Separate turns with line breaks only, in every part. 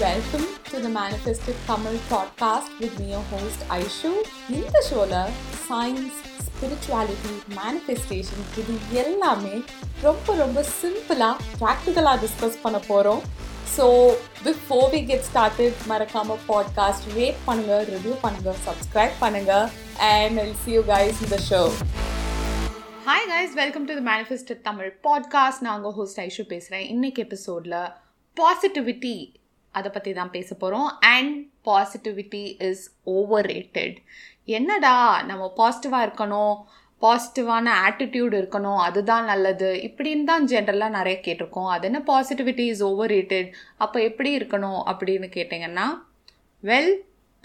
Welcome to the Manifested Tamil podcast with me, host Aishu இந்த ஷோவில் science spirituality manifestation இது எல்லாமே ரொம்ப ரொம்ப சிம்பிளாக ப்ராக்டிக்கலாக டிஸ்கஸ் பண்ண போகிறோம் so before we get started மறக்காம பாட்காஸ்ட் ரேட் பண்ணுங்க ரிவ்யூ பண்ணுங்க சப்ஸ்கிரைப் பண்ணுங்க and I'll see you guys இந்த show hi guys welcome to the manifested Tamil podcast நான் உங்கள் ஹோஸ்ட் ஐஷு பேசுகிறேன் இன்னைக்கு எபிசோடில் பாசிட்டிவிட்டி அதை பற்றி தான் பேச போகிறோம் and positivity is overrated என்னடா நம்ம பாசிட்டிவாக இருக்கணும்? பாசிட்டிவான ஆட்டிடியூட் இருக்கணும். அதுதான் நல்லது. இப்படின்னு தான் ஜென்ரலாக நிறைய கேட்டிருக்கோம். அது என்ன பாசிட்டிவிட்டி இஸ் ஓவர் ரேட்டட் அப்போ எப்படி இருக்கணும் அப்படின்னு கேட்டிங்கன்னா well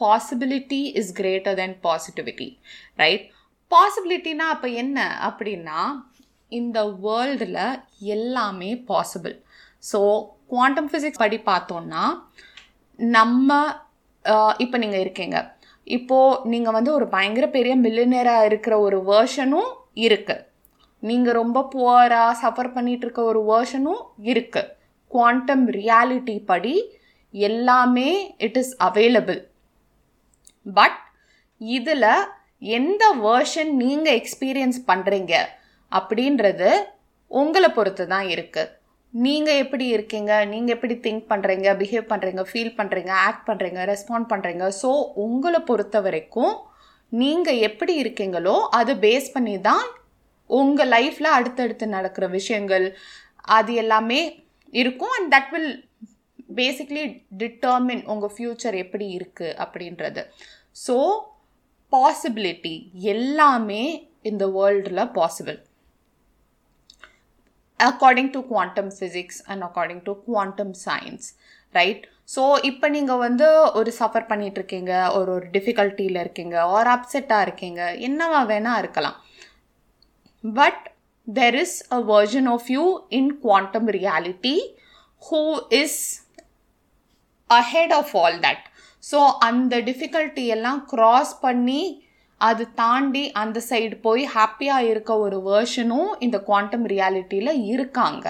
possibility is greater then positivity right பாசிபிலிட்டினா அப்போ என்ன அப்படின்னா இந்த வேர்ல்டில் எல்லாமே பாசிபிள் ஸோ குவாண்டம் ஃபிசிக்ஸ் படி பார்த்தோன்னா நம்ம இப்போ நீங்கள் இருக்கீங்க. இப்போது நீங்கள் வந்து ஒரு பயங்கர பெரிய மில்லினராக இருக்கிற ஒரு வேர்ஷனும் இருக்குது நீங்கள் ரொம்ப புவராக சஃபர் பண்ணிகிட்டு இருக்க ஒரு வேர்ஷனும் இருக்குது குவாண்டம் ரியாலிட்டி படி எல்லாமே இட் இஸ் அவைலபிள் பட் இதில் எந்த வேர்ஷன் நீங்கள் எக்ஸ்பீரியன்ஸ் பண்ணுறீங்க அப்படின்றது உங்களை பொறுத்து தான் இருக்குது நீங்கள் எப்படி இருக்கீங்க? நீங்கள் எப்படி திங்க் பண்ணுறீங்க பிஹேவ் பண்ணுறீங்க ஃபீல் பண்ணுறீங்க ஆக்ட் பண்ணுறீங்க ரெஸ்பாண்ட் பண்ணுறீங்க ஸோ உங்களை பொறுத்த வரைக்கும் நீங்கள் எப்படி இருக்கீங்களோ அது பேஸ் பண்ணி தான் உங்கள் லைஃப்பில் அடுத்தடுத்து நடக்கிற விஷயங்கள் அது எல்லாமே இருக்கும். And that will basically determine உங்கள் ஃப்யூச்சர் எப்படி இருக்குது அப்படின்றது. ஸோ பாசிபிலிட்டி எல்லாமே இந்த வேர்ல்டில் possible according to quantum physics and according to quantum science right so இப்போ நீங்கள் வந்து ஒரு சஃபர் பண்ணிட்டு இருக்கீங்க ஒரு ஒரு டிஃபிகல்ட்டியில் இருக்கீங்க ஒரு அப்செட்டாக இருக்கீங்க என்னவா வேணால் இருக்கலாம். But there is a version of you in quantum reality who is ahead of all that so அந்த டிஃபிகல்ட்டி எல்லாம் க்ராஸ் பண்ணி அது தாண்டி அந்த சைடு போய் ஹாப்பியாக இருக்க ஒரு வேர்ஷனும் இந்த குவாண்டம் ரியாலிட்டியில் இருக்காங்க.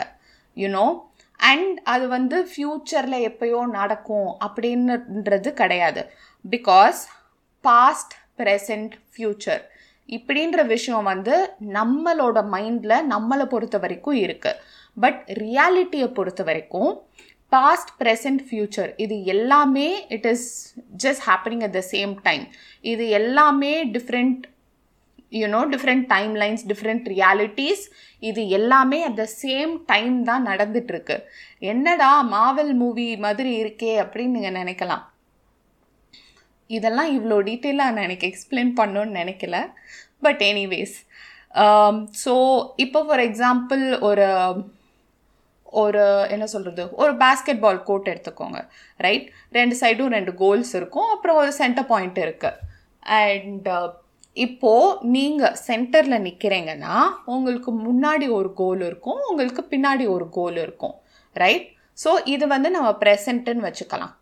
யூனோ அண்ட் அது வந்து ஃப்யூச்சரில் எப்பயோ நடக்கும் அப்படின்றது கிடையாது. பிகாஸ் பாஸ்ட் ப்ரெசண்ட் ஃப்யூச்சர் இப்படின்ற விஷயம் வந்து நம்மளோட மைண்டில் நம்மளை பொறுத்த வரைக்கும் இருக்குது பட் ரியாலிட்டியை பொறுத்த வரைக்கும் பாஸ்ட் ப்ரெசன்ட் ஃப்யூச்சர் இது எல்லாமே it is just happening at the same time இது எல்லாமே different you know different timelines different realities இது எல்லாமே அட் த சேம் டைம் தான் நடந்துட்டுருக்கு. என்னடா மாவல் மூவி மாதிரி இருக்கே அப்படின்னு நீங்கள் நினைக்கலாம். இதெல்லாம் இவ்வளோ டீட்டெயிலாக நான் எனக்கு எக்ஸ்பிளைன் பண்ணணுன்னு நினைக்கல. பட் எனிவேஸ் ஸோ இப்போ ஃபார் எக்ஸாம்பிள் ஒரு ஒரு என்ன சொல்கிறது ஒரு பேஸ்கெட் பால் கோட் எடுத்துக்கோங்க ரைட் ரெண்டு சைடும் ரெண்டு கோல்ஸ் இருக்கும் அப்புறம் ஒரு சென்டர் பாயிண்ட் இருக்குது அண்ட் uh, இப்போது நீங்கள் சென்டரில் நிற்கிறீங்கன்னா உங்களுக்கு முன்னாடி ஒரு கோல் இருக்கும் உங்களுக்கு பின்னாடி ஒரு கோல் இருக்கும் ரைட் ஸோ இது வந்து நம்ம ப்ரெசண்ட்டுன்னு வச்சுக்கலாம்.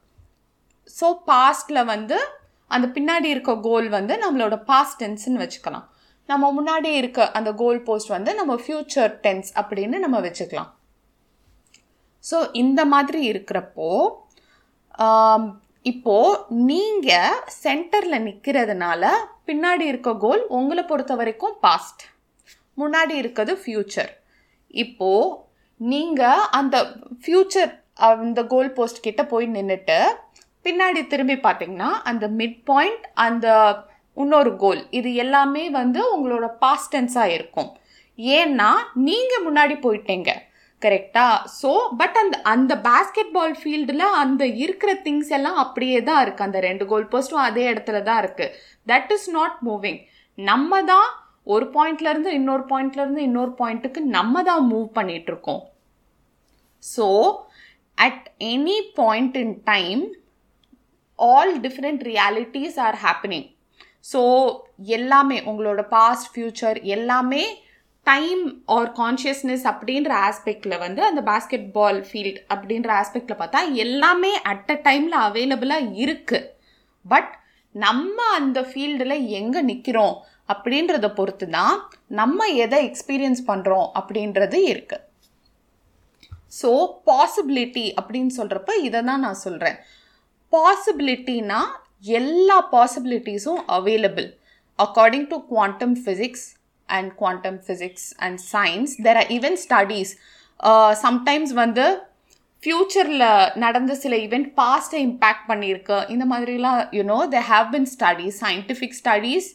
ஸோ பாஸ்டில் வந்து அந்த பின்னாடி இருக்க கோல் வந்து நம்மளோட பாஸ்ட் டென்ஸ்ன்னு வச்சுக்கலாம். நம்ம முன்னாடி இருக்க அந்த கோல் போஸ்ட் வந்து நம்ம ஃப்யூச்சர் டென்ஸ் அப்படின்னு நம்ம வச்சுக்கலாம். ஸோ இந்த மாதிரி இருக்கிறப்போ இப்போது நீங்கள் சென்டரில் நிற்கிறதுனால பின்னாடி இருக்க கோல் உங்களை பொறுத்த வரைக்கும் பாஸ்ட் முன்னாடி இருக்கிறது ஃப்யூச்சர் இப்போது நீங்கள் அந்த ஃப்யூச்சர் அந்த கோல் போஸ்ட் கிட்ட போய் நின்றுட்டு பின்னாடி திரும்பி பார்த்தீங்கன்னா அந்த மிட் பாயிண்ட் அந்த இன்னொரு கோல் இது எல்லாமே வந்து உங்களோட பாஸ்டன்ஸாக இருக்கும். ஏன்னா நீங்கள் முன்னாடி போயிட்டீங்க. கரெக்டா ஸோ பட் அந்த அந்த பேஸ்கெட் பால் ஃபீல்டில் அந்த இருக்கிற திங்ஸ் எல்லாம் அப்படியே தான் இருக்குது அந்த ரெண்டு கோல் போஸ்ட்டும் அதே இடத்துல தான் இருக்குது தட் இஸ் நாட் மூவிங் நம்ம தான் ஒரு பாயிண்ட்லேருந்து இன்னொரு பாயிண்ட்லேருந்து இன்னொரு பாயிண்ட்டுக்கு நம்ம தான் மூவ் பண்ணிகிட்ருக்கோம் so at any point in time all different realities are happening so எல்லாமே உங்களோட பாஸ்ட் ஃப்யூச்சர் எல்லாமே டைம் ஆர் கான்ஷியஸ்னஸ் அப்படின்ற ஆஸ்பெக்டில் வந்து அந்த பாஸ்கெட் பால் ஃபீல்ட் அப்படின்ற ஆஸ்பெக்டில் பார்த்தா எல்லாமே அட் அ டைமில் அவைலபிளாக இருக்குது பட் நம்ம அந்த ஃபீல்டில் எங்கே நிற்கிறோம் அப்படின்றத பொறுத்து தான் நம்ம எதை எக்ஸ்பீரியன்ஸ் பண்ணுறோம் அப்படின்றது இருக்குது ஸோ பாசிபிலிட்டி அப்படின்னு சொல்கிறப்ப இதை தான் நான் சொல்கிறேன் பாசிபிலிட்டினா எல்லா பாசிபிலிட்டிஸும் available according to quantum physics and quantum physics and science there are even studies sometimes வந்து ஃப்யூச்சரில் நடந்த சில ஈவெண்ட் பாஸ்ட்டை இம்பேக்ட் பண்ணியிருக்கு இந்த மாதிரிலாம் you know they have been studies scientific studies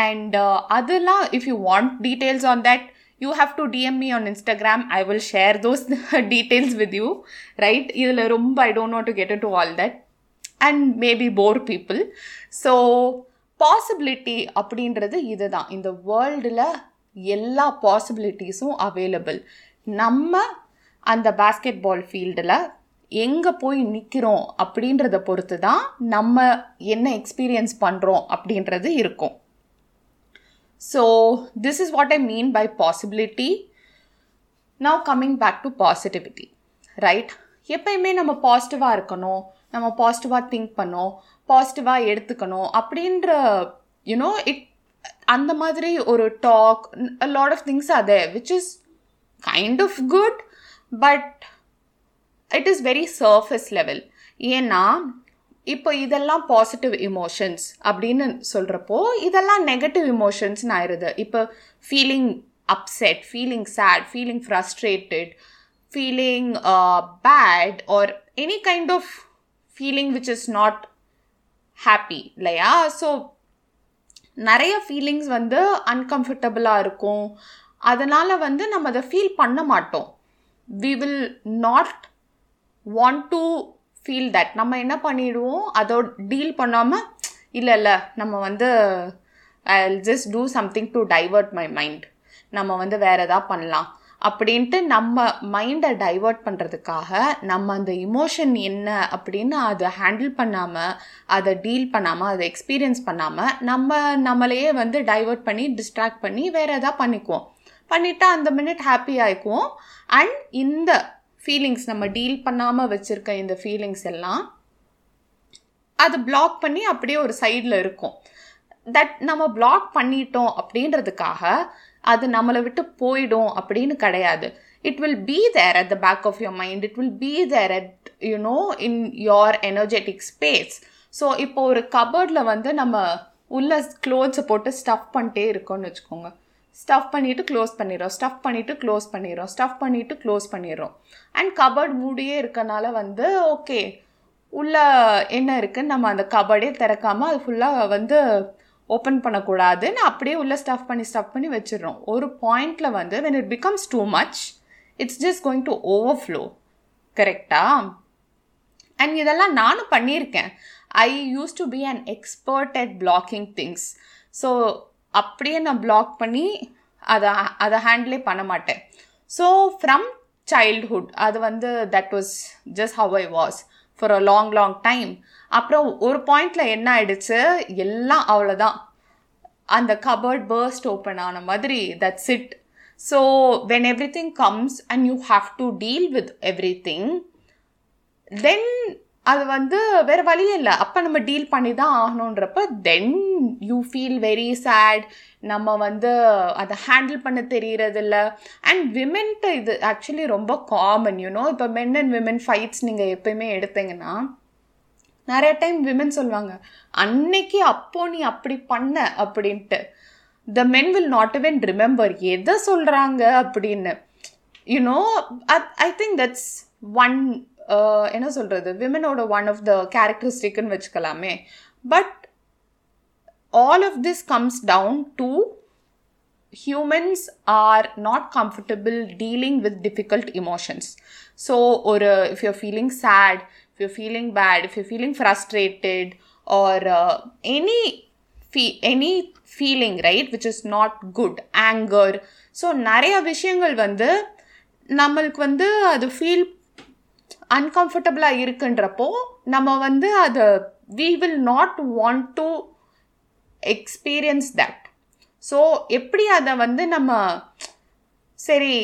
and அதெல்லாம் if you want details on that you have to DM me on Instagram I will share those details with you right இதில் ரொம்ப I don't not to get to all that and maybe bore people so possibility அப்படின்றது இதுதான். இந்த வேர்ல்டில் எல்லா பாசிபிலிட்டிஸும் available நம்ம அந்த பேஸ்கெட் பால் ஃபீல்டில் எங்கே போய் நிற்கிறோம் அப்படின்றத பொறுத்து தான் நம்ம என்ன எக்ஸ்பீரியன்ஸ் பண்ணுறோம் அப்படின்றது இருக்கும். So this is what I mean by possibility now coming back to positivity right எப்பயுமே நம்ம பாசிட்டிவாக இருக்கணும் நம்ம பாசிட்டிவாக திங்க் பண்ணோம் பாசிட்டிவாக எடுத்துக்கணும் அப்படின்ற யூனோ இட் அந்த மாதிரி ஒரு டாக் லாட் ஆஃப் திங்ஸ் அதே which is kind of good but it is very surface level ஏன்னா இப்போ இதெல்லாம் பாசிட்டிவ் இமோஷன்ஸ் அப்படின்னு சொல்கிறப்போ இதெல்லாம் நெகட்டிவ் இமோஷன்ஸ்னு ஆயிடுது இப்போ feeling upset feeling sad feeling frustrated feeling bad or any kind of feeling which is not happy இல்லையா? ஸோ நிறைய ஃபீலிங்ஸ் வந்து அன்கம்ஃபர்டபுளாக இருக்கும். அதனால் வந்து நம்ம அதை ஃபீல் பண்ண மாட்டோம். We will not want to feel that நம்ம என்ன பண்ணிடுவோம்? அதோட டீல் பண்ணாமல் இல்லை இல்லை நம்ம வந்து I just do something to divert my mind நம்ம வந்து வேறு எதாவது பண்ணலாம். அப்படின்ட்டு நம்ம மைண்டை டைவர்ட் பண்ணுறதுக்காக நம்ம அந்த இமோஷன் என்ன அப்படின்னு அதை ஹேண்டில் பண்ணாமல் அதை டீல் பண்ணாமல் அதை எக்ஸ்பீரியன்ஸ் பண்ணாமல் நம்ம நம்மளையே வந்து டைவர்ட் பண்ணி டிஸ்ட்ராக்ட் பண்ணி வேறு எதாவது பண்ணிக்குவோம். பண்ணிவிட்டு அந்த மினிட் ஹாப்பி ஆகிக்குவோம் அண்ட் இந்த ஃபீலிங்ஸ் நம்ம டீல் பண்ணாமல் வச்சுருக்க இந்த ஃபீலிங்ஸ் எல்லாம் அது பிளாக் பண்ணி அப்படியே ஒரு சைடில் இருக்கும். தட் நம்ம பிளாக் பண்ணிட்டோம் அப்படின்றதுக்காக அது நம்மளை விட்டு போயிடும் அப்படின்னு கிடையாது. It will be there at the back of your mind it will be there at you know in your energetic space so இப்போ ஒரு கபர்டில் வந்து நம்ம உள்ள க்ளோத்ஸை போட்டு ஸ்டஃப் பண்ணிட்டே இருக்கோம்னு வச்சுக்கோங்க. ஸ்டஃப் பண்ணிவிட்டு க்ளோஸ் பண்ணிடுறோம். ஸ்டஃப் பண்ணிவிட்டு க்ளோஸ் பண்ணிடுறோம். ஸ்டஃப் பண்ணிவிட்டு க்ளோஸ் பண்ணிடுறோம். அண்ட் கபர்ட் மூடியே இருக்கனால வந்து ஓகே உள்ள என்ன இருக்குன்னு நம்ம அந்த கபர்டே திறக்காமல் அது ஃபுல்லாக வந்து ஓப்பன் பண்ணக்கூடாதுன்னு அப்படியே உள்ள ஸ்டஃப் பண்ணி ஸ்டஃப் பண்ணி வச்சிடறோம். ஒரு பாயிண்டில் வந்து when it becomes too much it's just going to overflow கரெக்டா அண்ட் இதெல்லாம் நானும் பண்ணியிருக்கேன். I used to be an expert at blocking things so அப்படியே நான் பிளாக் பண்ணி அதை அதை ஹேண்டிலே பண்ண மாட்டேன். ஸோ ஃப்ரம் சைல்ட்ஹுட் அது வந்து that was just how I was for a long long time அப்புறம் ஒரு பாயிண்டில் என்ன ஆயிடுச்சு? எல்லாம் அவ்வளோதான் அந்த கபர்ட் பர்ஸ்ட் ஓப்பன் ஆன மாதிரி that's it so when everything comes and you have to deal with everything then அது வந்து வேறு வழியே இல்லை. அப்போ நம்ம டீல் பண்ணி தான் ஆகணுன்றப்ப then you feel very sad நம்ம வந்து அதை ஹேண்டில் பண்ண தெரியறதில்ல. அண்ட் விமென்ட்டு இது ஆக்சுவலி ரொம்ப காமன் யூனோ இப்போ மென் அண்ட் விமென் ஃபைட்ஸ் நீங்கள் எப்பயுமே எடுத்தீங்கன்னா நிறைய டைம் விமென் சொல்லுவாங்க அன்னைக்கு அப்போ நீ அப்படி பண்ண அப்படின்ட்டு. The men will not even remember எதை சொல்கிறாங்க அப்படின்னு. You know I think that's one என்ன சொல்கிறது விமனோட ஒன் ஆஃப் த கேரக்டரிஸ்டிக்னு வச்சுக்கலாமே. But all of this comes down to humans are not comfortable dealing with difficult emotions so ஒரு if you're feeling sad if you're feeling bad if you're feeling frustrated or any fee any feeling right which is not good anger so நிறைய விஷயங்கள் வந்து நம்மளுக்கு வந்து அது feel அன்கம்ஃபர்டபுளாக இருக்குன்றப்போ நம்ம வந்து அதை we will not want to experience that so எப்படி அதை வந்து நம்ம சரி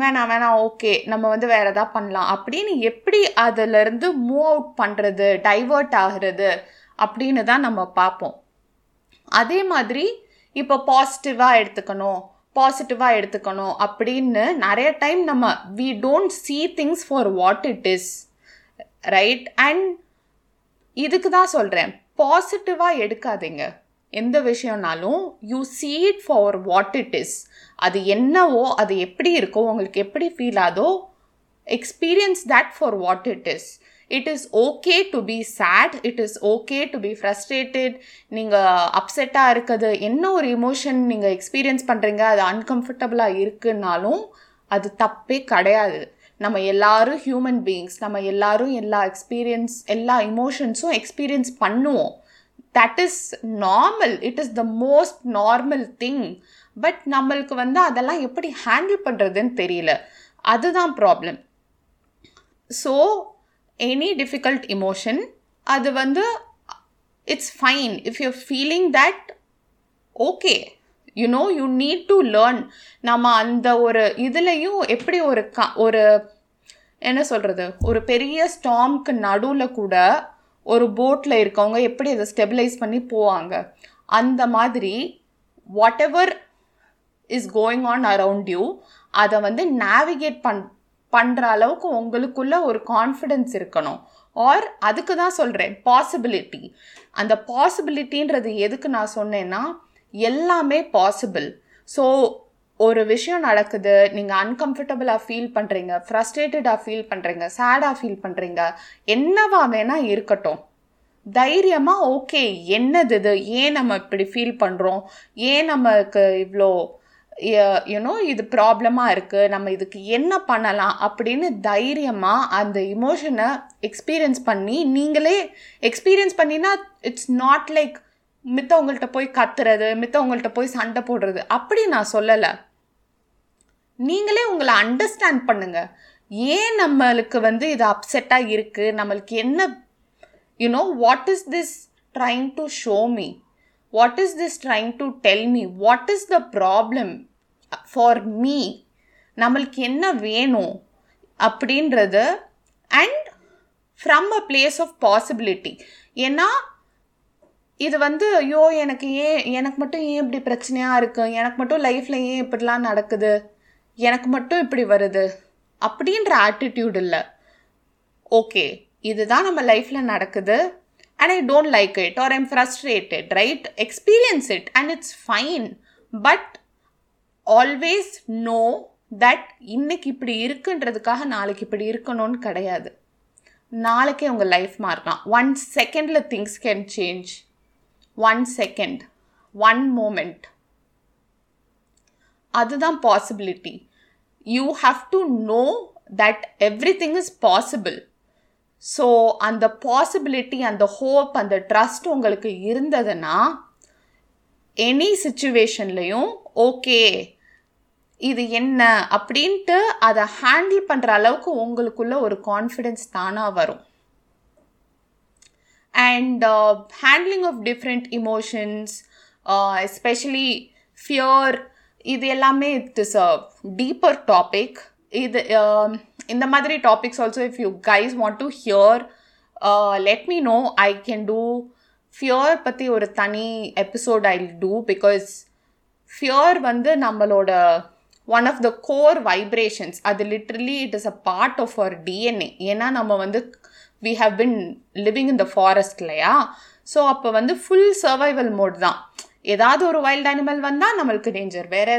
வேணாம் வேணாம் ஓகே நம்ம வந்து வேறு எதாவது பண்ணலாம். அப்படின்னு எப்படி அதிலிருந்து மூவ் அவுட் பண்ணுறது டைவர்ட் ஆகிறது அப்படின்னு தான் நம்ம பார்ப்போம். அதே மாதிரி இப்போ பாசிட்டிவாக எடுத்துக்கணும்.
பாசிட்டிவாக எடுத்துக்கணும் அப்படின்னு நிறைய டைம் நம்ம we don't see things for what it is right and இதுக்கு தான் சொல்கிறேன் பாசிட்டிவாக எடுக்காதீங்க. எந்த விஷயம்னாலும் you see it for what it is அது என்னவோ அது எப்படி இருக்கோ உங்களுக்கு எப்படி feel ஆதோ experience that for what it is it is okay to be sad it is okay to be frustrated நீங்கள் அப்செட்டாக இருக்குது. என்ன ஒரு இமோஷன் நீங்கள் எக்ஸ்பீரியன்ஸ் பண்ணுறீங்க அது அன்கம்ஃபர்டபுளாக இருக்குன்னாலும் அது தப்பே கிடையாது. நம்ம எல்லாரும் ஹியூமன் பீயிங்ஸ் நம்ம எல்லாரும் எல்லா எக்ஸ்பீரியன்ஸ் எல்லா இமோஷன்ஸும் எக்ஸ்பீரியன்ஸ் பண்ணுவோம். That is normal it is the most normal thing but நம்மளுக்கு வந்து அதெல்லாம் எப்படி ஹேண்டில் பண்ணுறதுன்னு தெரியல. அதுதான் problem so any difficult emotion அது வந்து it's fine if you feeling that okay you know you need to learn நம்ம அந்த ஒரு இதுலேயும் எப்படி ஒரு க ஒரு என்ன சொல்கிறது ஒரு பெரிய ஸ்டாம்க்கு நடுவில் கூட ஒரு போட்டில் இருக்கவங்க எப்படி அதை ஸ்டெபிலைஸ் பண்ணி போவாங்க? அந்த மாதிரி whatever is going on around you அதை வந்து நேவிகேட் பண் பண்ணுற அளவுக்கு உங்களுக்குள்ள ஒரு கான்ஃபிடென்ஸ் இருக்கணும். ஆர் அதுக்கு தான் சொல்கிறேன் பாசிபிலிட்டி அந்த பாசிபிலிட்டின்றது எதுக்கு நான் சொன்னேன்னா எல்லாமே பாசிபிள் ஸோ ஒரு விஷயம் நடக்குது நீங்கள் அன்கம்ஃபர்டபுளாக ஃபீல் பண்ணுறீங்க ஃப்ரஸ்ட்ரேட்டடாக ஃபீல் பண்ணுறீங்க சேடாக ஃபீல் பண்ணுறீங்க என்னவா வேணால் இருக்கட்டும். தைரியமாக ஓகே என்னது இது? ஏன் நம்ம இப்படி ஃபீல் பண்ணுறோம் ஏன் நமக்கு இவ்வளோ யூனோ இது ப்ராப்ளமாக இருக்குது நம்ம இதுக்கு என்ன பண்ணலாம் அப்படின்னு தைரியமாக அந்த இமோஷனை எக்ஸ்பீரியன்ஸ் பண்ணி நீங்களே எக்ஸ்பீரியன்ஸ் பண்ணினா இட்ஸ் நாட் லைக் மித்தவங்கள்ட்ட போய் கத்துறது மித்தவங்கள்ட்ட போய் சண்டை போடுறது. அப்படி நான் சொல்லலை. நீங்களே உங்களை அண்டர்ஸ்டாண்ட் பண்ணுங்கள் ஏன் நம்மளுக்கு வந்து இது அப்செட்டாக இருக்குது நம்மளுக்கு என்ன you know what is this trying to show me what is this trying to tell me what is the problem for me நம்மளுக்கு என்ன வேணும் அப்படின்றது and from a place of possibility ஏன்னா இது வந்து ஐயோ எனக்கு ஏன் எனக்கு மட்டும் ஏன் இப்படி பிரச்சனையாக இருக்குது எனக்கு மட்டும் லைஃப்பில் ஏன் இப்படிலாம் நடக்குது? எனக்கு மட்டும் இப்படி வருது? அப்படின்ற ஆட்டிடியூட் இல்லை. ஓகே இதுதான் நம்ம லைஃப்பில் நடக்குது. And I don't like it or I'm frustrated right experience it and it's fine but always know that இன்னைக்கு இப்படி இருக்குன்றதுக்காக நாளைக்கு இப்படி இருக்கணும்னு கிடையாது. நாளைக்கே உங்கள் லைஃப் மாறலாம். ஒன் செகண்டில் things can change one second one moment அதுதான் possibility you have to know that everything is possible so அந்த பாசிபிலிட்டி அந்த ஹோப் அந்த ட்ரஸ்ட் உங்களுக்கு இருந்ததுன்னா எனி சுச்சுவேஷன்லையும் ஓகே இது என்ன அப்படின்ட்டு அதை ஹேண்டில் பண்ணுற அளவுக்கு உங்களுக்குள்ள ஒரு கான்ஃபிடென்ஸ் தானாக வரும். And handling of different emotions especially fear இது எல்லாமே it is a deeper topic இது um, இந்த மாதிரி topics also if you guys want to hear let me know I can do fear பற்றி ஒரு தனி episode I do because fear வந்து நம்மளோட one of the core vibrations அது literally it is a part of our DNA ஏன்னா நம்ம வந்து we have been living in the forest இல்லையா? ஸோ அப்போ வந்து ஃபுல் சர்வைவல் மோட் தான். ஏதாவது ஒரு வைல்ட் அனிமல் வந்தால் நம்மளுக்கு டேஞ்சர் வேறு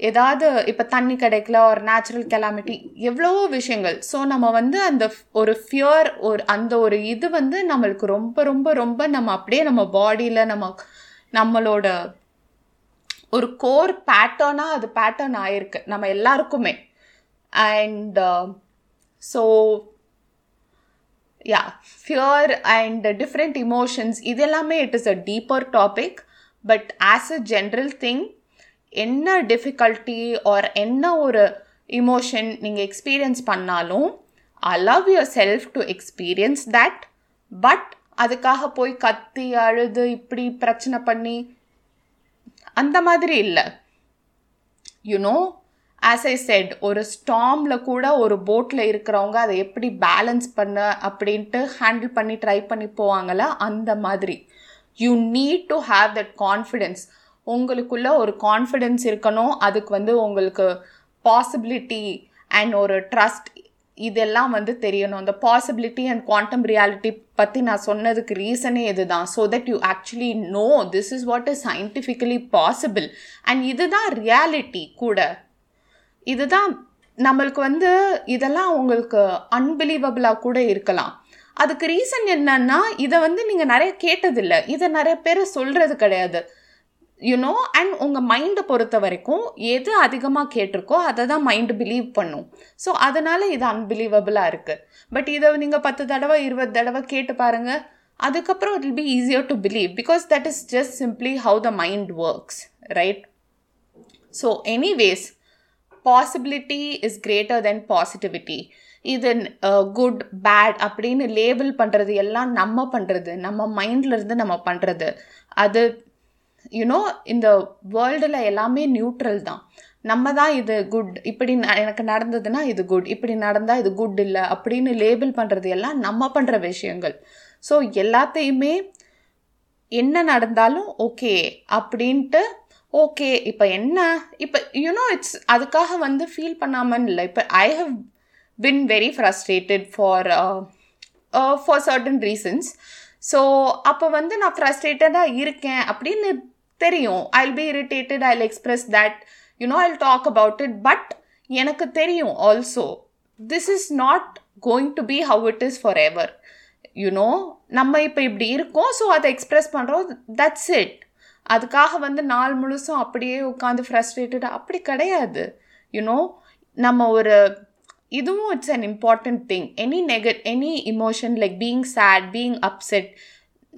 ஏதாவது இப்போ தண்ணி கிடைக்கல ஒரு நேச்சுரல் கெலாமிட்டி எவ்வளவோ விஷயங்கள். ஸோ நம்ம வந்து அந்த ஒரு ஃபியர் ஒரு அந்த ஒரு இது வந்து நம்மளுக்கு ரொம்ப ரொம்ப ரொம்ப நம்ம அப்படியே நம்ம பாடியில் நம்ம நம்மளோட ஒரு கோர் பேட்டர்னாக அது பேட்டர்ன் ஆயிருக்கு நம்ம எல்லாருக்குமே. And so yeah fear and different emotions இது எல்லாமே it is a deeper topic but as a general thing என்ன டிஃபிகல்ட்டி ஆர் என்ன ஒரு இமோஷன் நீங்கள் எக்ஸ்பீரியன்ஸ் பண்ணாலும் allow yourself to experience that but அதுக்காக போய் கத்தி அழுது இப்படி பிரச்சனை பண்ணி அந்த மாதிரி இல்லை. யூனோ ஆஸ் ஐ செட் ஒரு ஸ்டாமில் கூட ஒரு போட்டில் இருக்கிறவங்க அதை எப்படி பேலன்ஸ் பண்ண அப்படின்ட்டு ஹேண்டில் பண்ணி ட்ரை பண்ணி போவாங்களா அந்த மாதிரி. You need to have that confidence உங்களுக்குள்ள ஒரு கான்ஃபிடென்ஸ் இருக்கணும். அதுக்கு வந்து உங்களுக்கு பாசிபிலிட்டி அண்ட் ஒரு ட்ரஸ்ட் இதெல்லாம் வந்து தெரியணும். அந்த பாசிபிலிட்டி அண்ட் குவாண்டம் ரியாலிட்டி பற்றி நான் சொன்னதுக்கு ரீசனே இதுதான். So that you actually know this is what is scientifically possible and இதுதான் ரியாலிட்டி கூட. இதுதான் நம்மளுக்கு வந்து இதெல்லாம் உங்களுக்கு அன்பிலீவபிளாக கூட இருக்கலாம். அதுக்கு ரீசன் என்னன்னா இதை வந்து நீங்கள் நிறைய கேட்டதில்லை. இதை நிறைய பேர் சொல்கிறது கிடையாது. யூனோ அண்ட் உங்கள் மைண்டை பொறுத்த வரைக்கும் எது அதிகமாக கேட்டிருக்கோ அதை தான் மைண்டு பிலீவ் பண்ணும். ஸோ அதனால் இது அன்பிலீவபிளாக இருக்குது பட் இதை நீங்கள் பத்து தடவை இருபது தடவை கேட்டு பாருங்கள் அதுக்கப்புறம் it will be easier to believe because that is just simply how the mind works right so anyways possibility is greater then positivity இது uh, குட் பேட் அப்படின்னு லேபிள் பண்ணுறது எல்லாம் நம்ம பண்ணுறது நம்ம மைண்ட்லேருந்து நம்ம பண்ணுறது அது யூனோ இந்த வேர்ல்டில் எல்லாமே நியூட்ரல் தான். நம்ம தான் இது குட் இப்படி எனக்கு நடந்ததுன்னா இது குட் இப்படி நடந்தால் இது குட் இல்லை அப்படின்னு லேபிள் பண்ணுறது எல்லாம் நம்ம பண்ணுற விஷயங்கள். ஸோ எல்லாத்தையுமே என்ன நடந்தாலும் ஓகே அப்படின்ட்டு ஓகே இப்போ என்ன? இப்போ யூனோ இட்ஸ் அதுக்காக வந்து ஃபீல் பண்ணாமல் இல்லை. இப்போ I have been very frustrated for for certain reasons so அப்போ வந்து நான் ஃப்ரஸ்ட்ரேட்டடாக இருக்கேன் அப்படின்னு தெரியும். I'll be irritated I'll express that you know I'll talk about it but எனக்கு தெரியும் also this is not going to be how it is forever you know நம்ம இப்போ இப்படி இருக்கோம் ஸோ அதை எக்ஸ்ப்ரெஸ் பண்ணுறோம் தட்ஸ் இட் அதுக்காக வந்து நாள் முழுசும் அப்படியே உட்காந்து ஃப்ரஸ்ட்ரேட்டட் அப்படி கிடையாது. யூனோ நம்ம ஒரு இதுவும் it's an important thing any nega any emotion like being sad being upset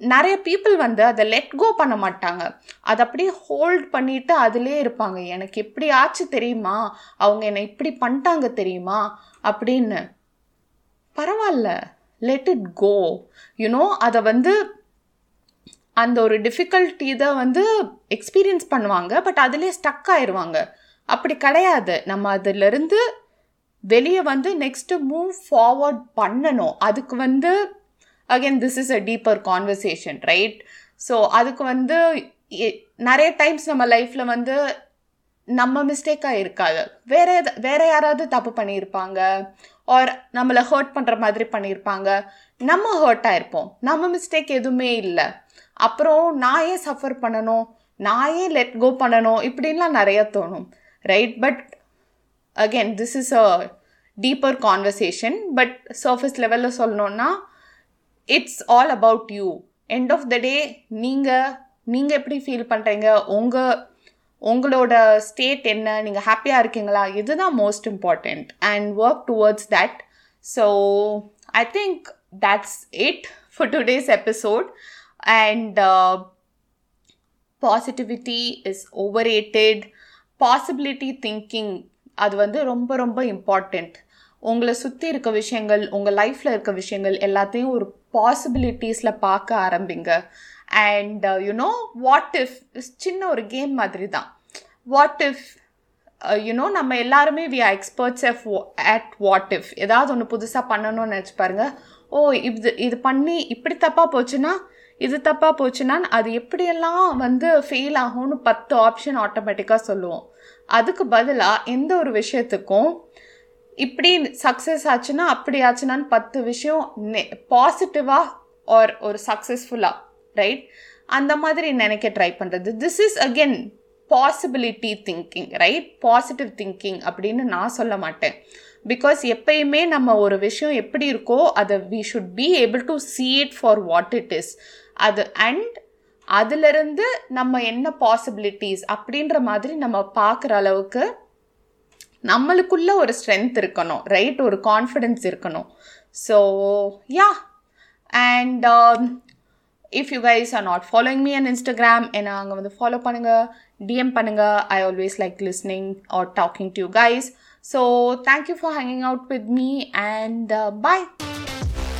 நிறைய பீப்புள் வந்து அதை லெட் கோ பண்ண மாட்டாங்க. அதை அப்படியே ஹோல்ட் பண்ணிட்டு அதிலே இருப்பாங்க. எனக்கு எப்படி ஆச்சு தெரியுமா? அவங்க என்னை இப்படி பண்ணிட்டாங்க தெரியுமா? அப்படின்னு. பரவாயில்ல. லெட் இட் கோ யூனோ அதை வந்து அந்த ஒரு டிஃபிகல்ட்டி இதை வந்து எக்ஸ்பீரியன்ஸ் பண்ணுவாங்க. பட் அதிலே ஸ்டக் ஆயிடுவாங்க அப்படி கிடையாது. நம்ம அதிலிருந்து வெளியே வந்து நெக்ஸ்ட்டு மூவ் ஃபார்வர்ட் பண்ணணும். அதுக்கு வந்து again this is a deeper conversation right so அதுக்கு வந்து நிறைய டைம்ஸ் நம்ம லைஃப்பில் வந்து நம்ம மிஸ்டேக்காக இருக்காது. வேற எது வேற யாராவது தப்பு பண்ணியிருப்பாங்க ஆர் நம்மளை ஹர்ட் பண்ணுற மாதிரி பண்ணியிருப்பாங்க. நம்ம ஹர்ட் ஆகிருப்போம் நம்ம மிஸ்டேக் எதுவுமே இல்லை. அப்புறம் நான் ஏன் சஃபர் பண்ணணும்? நான் ஏன் லெட் கோ பண்ணணும்? இப்படின்லாம் நிறைய தோணும் right but again this is a deeper conversation but surface லெவலில் சொல்லணுன்னா it's all about you end of the day நீங்கள் நீங்கள் எப்படி ஃபீல் பண்ணுறீங்க உங்கள் உங்களோட ஸ்டேட் என்ன? நீங்கள் ஹாப்பியாக இருக்கீங்களா? இதுதான் most important and work towards that so I think that's it for today's episode. And uh, positivity is overrated. Possibility thinking அது வந்து ரொம்ப ரொம்ப இம்பார்ட்டண்ட் உங்களை சுற்றி இருக்க விஷயங்கள் உங்கள் லைஃப்பில் இருக்க விஷயங்கள் எல்லாத்தையும் ஒரு பாசிபிலிட்டிஸில் பார்க்க ஆரம்பிங்க. அண்ட் யூனோ வாட் இஃப் சின்ன ஒரு கேம் மாதிரி தான் வாட் இஃப் யூனோ நம்ம எல்லாருமே வி ஆர் எக்ஸ்பர்ட்ஸ் எஃப் அட் வாட் இஃப் ஏதாவது ஒன்று புதுசாக பண்ணணும்னு நினச்சி பாருங்க. ஓ இது இது பண்ணி இப்படி தப்பாக போச்சுன்னா இது தப்பாக போச்சுன்னா அது எப்படியெல்லாம் வந்து ஃபெயில் ஆகும்னு பத்து ஆப்ஷன் ஆட்டோமேட்டிக்காக சொல்லுவோம். அதுக்கு பதிலாக எந்த ஒரு விஷயத்துக்கும் இப்படி சக்ஸஸ் ஆச்சுன்னா அப்படி ஆச்சுன்னான்னு பத்து விஷயம் நெ பாசிட்டிவாக ஆர் ஒரு சக்ஸஸ்ஃபுல்லாக ரைட் அந்த மாதிரி நினைக்க ட்ரை பண்ணுறது this is again possibility thinking right positive thinking அப்படின்னு நான் சொல்ல மாட்டேன். பிகாஸ் எப்பயுமே நம்ம ஒரு விஷயம் எப்படி இருக்கோ அதை we should be able to see it for what it is அது அண்ட் அதுலேருந்து நம்ம என்ன பாசிபிலிட்டிஸ் அப்படின்ற மாதிரி நம்ம பார்க்குற அளவுக்கு நம்மளுக்குள்ள ஒரு ஸ்ட்ரென்த் இருக்கணும் ரைட் ஒரு கான்ஃபிடென்ஸ் இருக்கணும். So yeah and if you guys are not following me and Instagram என்னை அங்கே வந்து ஃபாலோ பண்ணுங்கள் டிஎம் பண்ணுங்கள் I always like listening or talking to you guys so thank you for hanging out with me and bye